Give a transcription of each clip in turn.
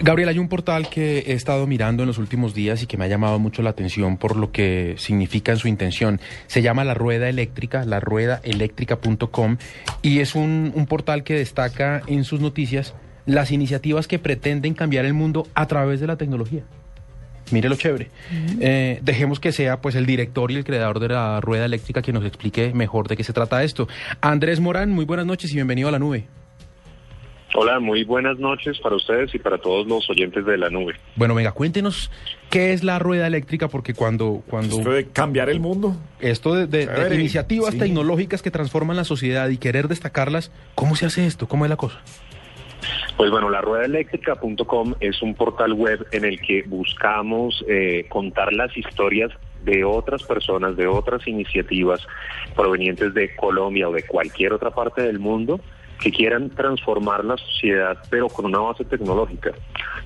Gabriel, hay un portal que he estado mirando en los últimos días y que me ha llamado mucho la atención por lo que significa en su intención. Se llama La Rueda Eléctrica, laruedaeléctrica.com, y es un, un portal que destaca en sus noticias las iniciativas que pretenden cambiar el mundo a través de la tecnología. Mire lo chévere. Eh, dejemos que sea pues el director y el creador de la rueda eléctrica que nos explique mejor de qué se trata esto. Andrés Morán, muy buenas noches y bienvenido a la nube. Hola, muy buenas noches para ustedes y para todos los oyentes de la nube. Bueno, venga, cuéntenos qué es la rueda eléctrica, porque cuando... cuando esto de cambiar el mundo. Esto de, de, de iniciativas sí. tecnológicas que transforman la sociedad y querer destacarlas, ¿cómo se hace esto? ¿Cómo es la cosa? Pues bueno, la ruedaeléctrica.com es un portal web en el que buscamos eh, contar las historias de otras personas, de otras iniciativas provenientes de Colombia o de cualquier otra parte del mundo que quieran transformar la sociedad, pero con una base tecnológica.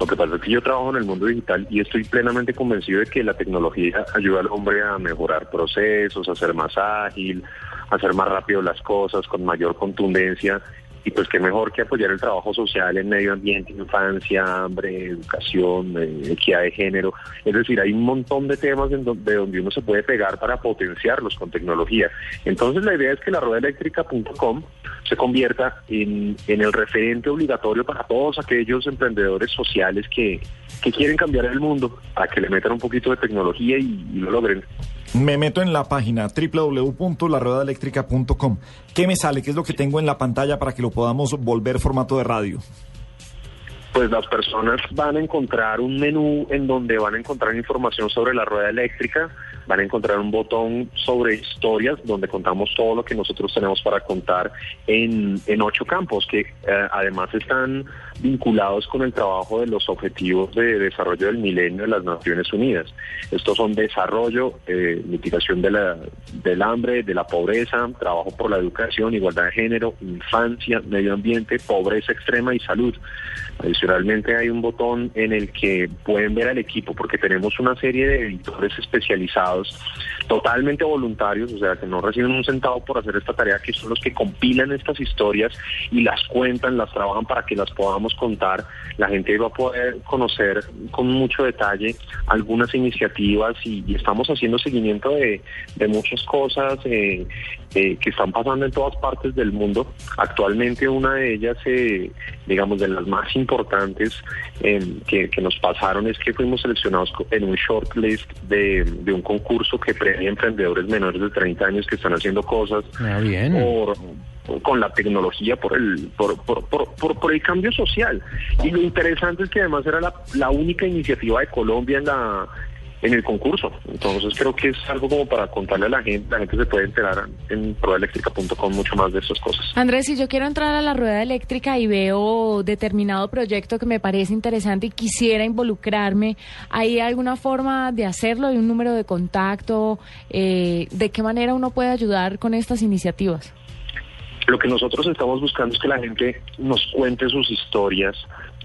Lo que pasa es que yo trabajo en el mundo digital y estoy plenamente convencido de que la tecnología ayuda al hombre a mejorar procesos, a ser más ágil, a hacer más rápido las cosas, con mayor contundencia y pues qué mejor que apoyar el trabajo social en medio ambiente, infancia, hambre, educación, eh, equidad de género. Es decir, hay un montón de temas en donde, de donde uno se puede pegar para potenciarlos con tecnología. Entonces la idea es que la ruedaeléctrica.com se convierta en, en, el referente obligatorio para todos aquellos emprendedores sociales que, que quieren cambiar el mundo, a que le metan un poquito de tecnología y, y lo logren. Me meto en la página www.laruedaeléctrica.com. ¿Qué me sale? ¿Qué es lo que tengo en la pantalla para que lo podamos volver formato de radio? Pues las personas van a encontrar un menú en donde van a encontrar información sobre la rueda eléctrica, van a encontrar un botón sobre historias donde contamos todo lo que nosotros tenemos para contar en, en ocho campos que eh, además están vinculados con el trabajo de los objetivos de desarrollo del milenio de las Naciones Unidas. Estos son desarrollo, eh, mitigación de la, del hambre, de la pobreza, trabajo por la educación, igualdad de género, infancia, medio ambiente, pobreza extrema y salud. Adicionalmente hay un botón en el que pueden ver al equipo porque tenemos una serie de editores especializados totalmente voluntarios, o sea, que no reciben un centavo por hacer esta tarea, que son los que compilan estas historias y las cuentan, las trabajan para que las podamos contar. La gente va a poder conocer con mucho detalle algunas iniciativas y, estamos haciendo seguimiento de, de muchas cosas eh, eh, que están pasando en todas partes del mundo. Actualmente una de ellas, eh, digamos, de las más importantes que, que, nos pasaron es que fuimos seleccionados en un shortlist de, de un concurso que premia emprendedores menores de 30 años que están haciendo cosas ah, bien. por con la tecnología por el por, por, por, por, el cambio social y lo interesante es que además era la, la única iniciativa de Colombia en la en el concurso. Entonces creo que es algo como para contarle a la gente, la gente se puede enterar en ruedaeléctrica.com mucho más de estas cosas. Andrés, si yo quiero entrar a la rueda eléctrica y veo determinado proyecto que me parece interesante y quisiera involucrarme, ¿hay alguna forma de hacerlo? ¿Hay un número de contacto? Eh, ¿De qué manera uno puede ayudar con estas iniciativas? Lo que nosotros estamos buscando es que la gente nos cuente sus historias,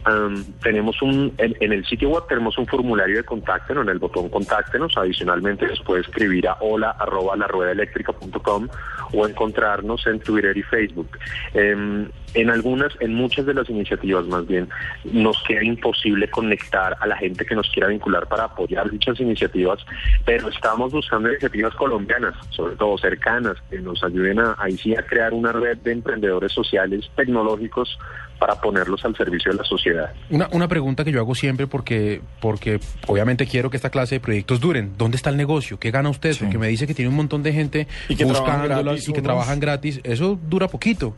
Um, tenemos un, en, el sitio web tenemos un formulario de contacto en el botón contáctenos. Adicionalmente les puede escribir a hola arroba la rueda eléctrica.com o encontrarnos en Twitter y Facebook. Um, en algunas, en muchas de las iniciativas más bien, nos queda imposible conectar a la gente que nos quiera vincular para apoyar dichas iniciativas, pero estamos buscando iniciativas colombianas, sobre todo cercanas, que nos ayuden a, ahí sí a crear una red de emprendedores sociales tecnológicos para ponerlos al servicio de la sociedad. Una, una pregunta que yo hago siempre porque, porque obviamente quiero que esta clase de proyectos duren. ¿Dónde está el negocio? ¿Qué gana usted? Sí. Porque me dice que tiene un montón de gente y que buscándolas y que trabajan gratis. Eso dura poquito.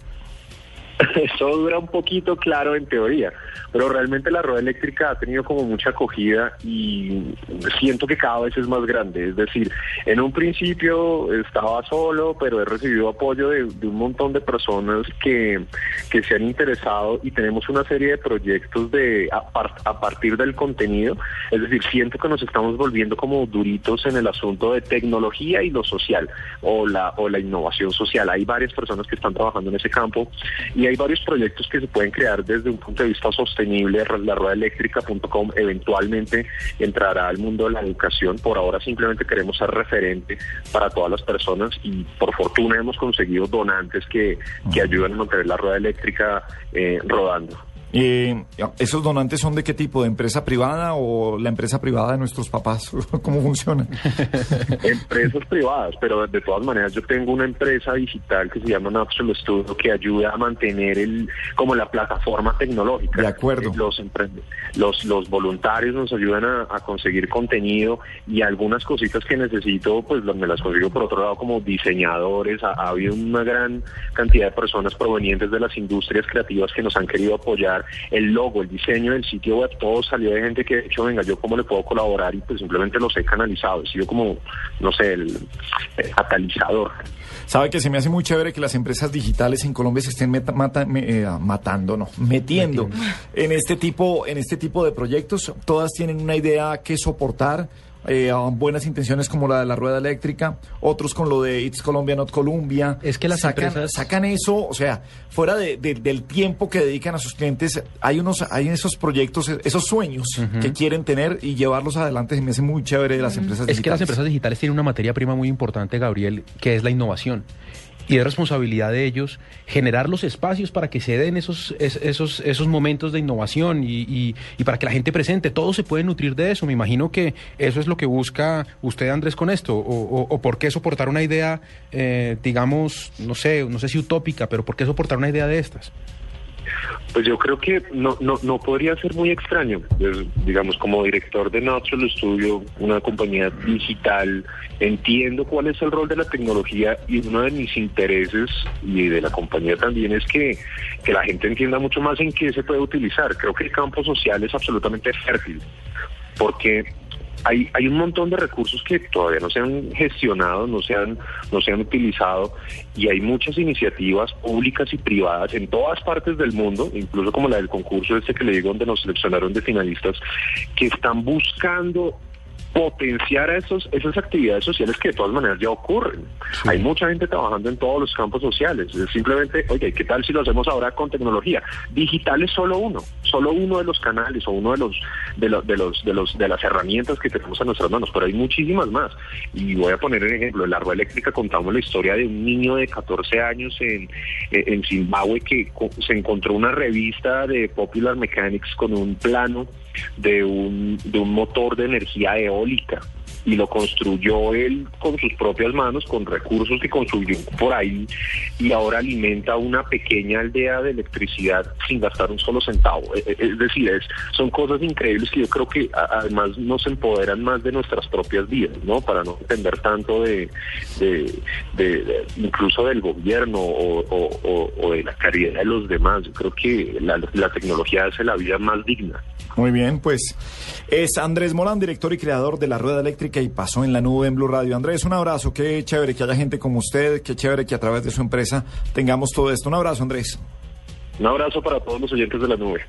Eso dura un poquito, claro, en teoría, pero realmente la rueda eléctrica ha tenido como mucha acogida y siento que cada vez es más grande. Es decir, en un principio estaba solo, pero he recibido apoyo de, un montón de personas que, que, se han interesado y tenemos una serie de proyectos de a, a, partir del contenido. Es decir, siento que nos estamos volviendo como duritos en el asunto de tecnología y lo social o la, o la innovación social. Hay varias personas que están trabajando en ese campo y hay varios proyectos que se pueden crear desde un punto de vista sostenible. La ruedaeléctrica.com eventualmente entrará al mundo de la educación. Por ahora simplemente queremos ser referente para todas las personas y por fortuna hemos conseguido donantes que, que ayudan a mantener la rueda eléctrica eh, rodando. Eh, ¿Esos donantes son de qué tipo? ¿De empresa privada o la empresa privada de nuestros papás? ¿Cómo funciona? Empresas privadas, pero de todas maneras yo tengo una empresa digital que se llama Natural Studio que ayuda a mantener el como la plataforma tecnológica. De acuerdo. Los, los, los voluntarios nos ayudan a, a conseguir contenido y algunas cositas que necesito, pues me las consigo por otro lado como diseñadores. Ha, ha habido una gran cantidad de personas provenientes de las industrias creativas que nos han querido apoyar. El logo, el diseño del sitio web, todo salió de gente que de hecho, venga, yo cómo le puedo colaborar y pues simplemente los he canalizado. He sido como, no sé, el, el catalizador. Sabe que se me hace muy chévere que las empresas digitales en Colombia se estén meta- mata- me- eh, matando, no, metiendo en este tipo, en este tipo de proyectos. Todas tienen una idea que soportar. Eh, buenas intenciones como la de la rueda eléctrica, otros con lo de It's Colombia, Not Colombia. Es que las sacan, empresas- sacan eso, o sea, fuera de- de- del tiempo que dedican a sus clientes, hay unos, hay esos proyectos, esos sueños que quieren tener y llevarlos adelante. Se me hace muy chévere de las empresas Es que las digitales. empresas digitales tienen una materia prima muy importante, Gabriel, que es la innovación. Y es responsabilidad de ellos generar los espacios para que se den esos, es- esos, esos momentos de innovación y, y- para que la gente presente. Todos se pueden nutrir de eso. Me imagino que eso es lo que busca usted, Andrés, con esto. O, o- o por qué soportar una idea, eh, digamos, no sé, no sé si utópica, pero por qué soportar una idea de estas. Pues yo creo que no, no, no podría ser muy extraño. Pues, digamos, como director de Natural Studio, una compañía digital, entiendo cuál es el rol de la tecnología y uno de mis intereses y de la compañía también es que, que la gente entienda mucho más en qué se puede utilizar. Creo que el campo social es absolutamente fértil porque hay, hay un montón de recursos que todavía no se han gestionado, no se han, no se han utilizado y hay muchas iniciativas públicas y privadas en todas partes del mundo, incluso como la del concurso este que le digo donde nos seleccionaron de finalistas, que están buscando potenciar a esos, esas actividades sociales que de todas maneras ya ocurren. Hay mucha gente trabajando en todos los campos sociales. Es simplemente, oye, ¿qué tal si lo hacemos ahora con tecnología? Digital es solo uno, solo uno de los canales o uno de los de los de los de los de las herramientas que tenemos a nuestras manos, pero hay muchísimas más. Y voy a poner un ejemplo, en la rueda eléctrica contamos la historia de un niño de 14 años en en Zimbabue que se encontró una revista de Popular Mechanics con un plano de un, de un motor de energía eólica y lo construyó él con sus propias manos, con recursos que construyó por ahí y ahora alimenta una pequeña aldea de electricidad sin gastar un solo centavo. E- e- Es decir, es, son cosas increíbles que yo creo que además nos empoderan más de nuestras propias vidas, ¿no? Para no depender tanto de, de- de- incluso del gobierno o, o- o- o de la caridad de los demás. Yo creo que la, la tecnología hace la vida más digna. Muy bien, pues es Andrés Morán, director y creador de La Rueda Eléctrica y pasó en la nube en Blue Radio. Andrés, un abrazo, qué chévere que haya gente como usted, qué chévere que a través de su empresa tengamos todo esto. Un abrazo, Andrés. Un abrazo para todos los oyentes de la nube.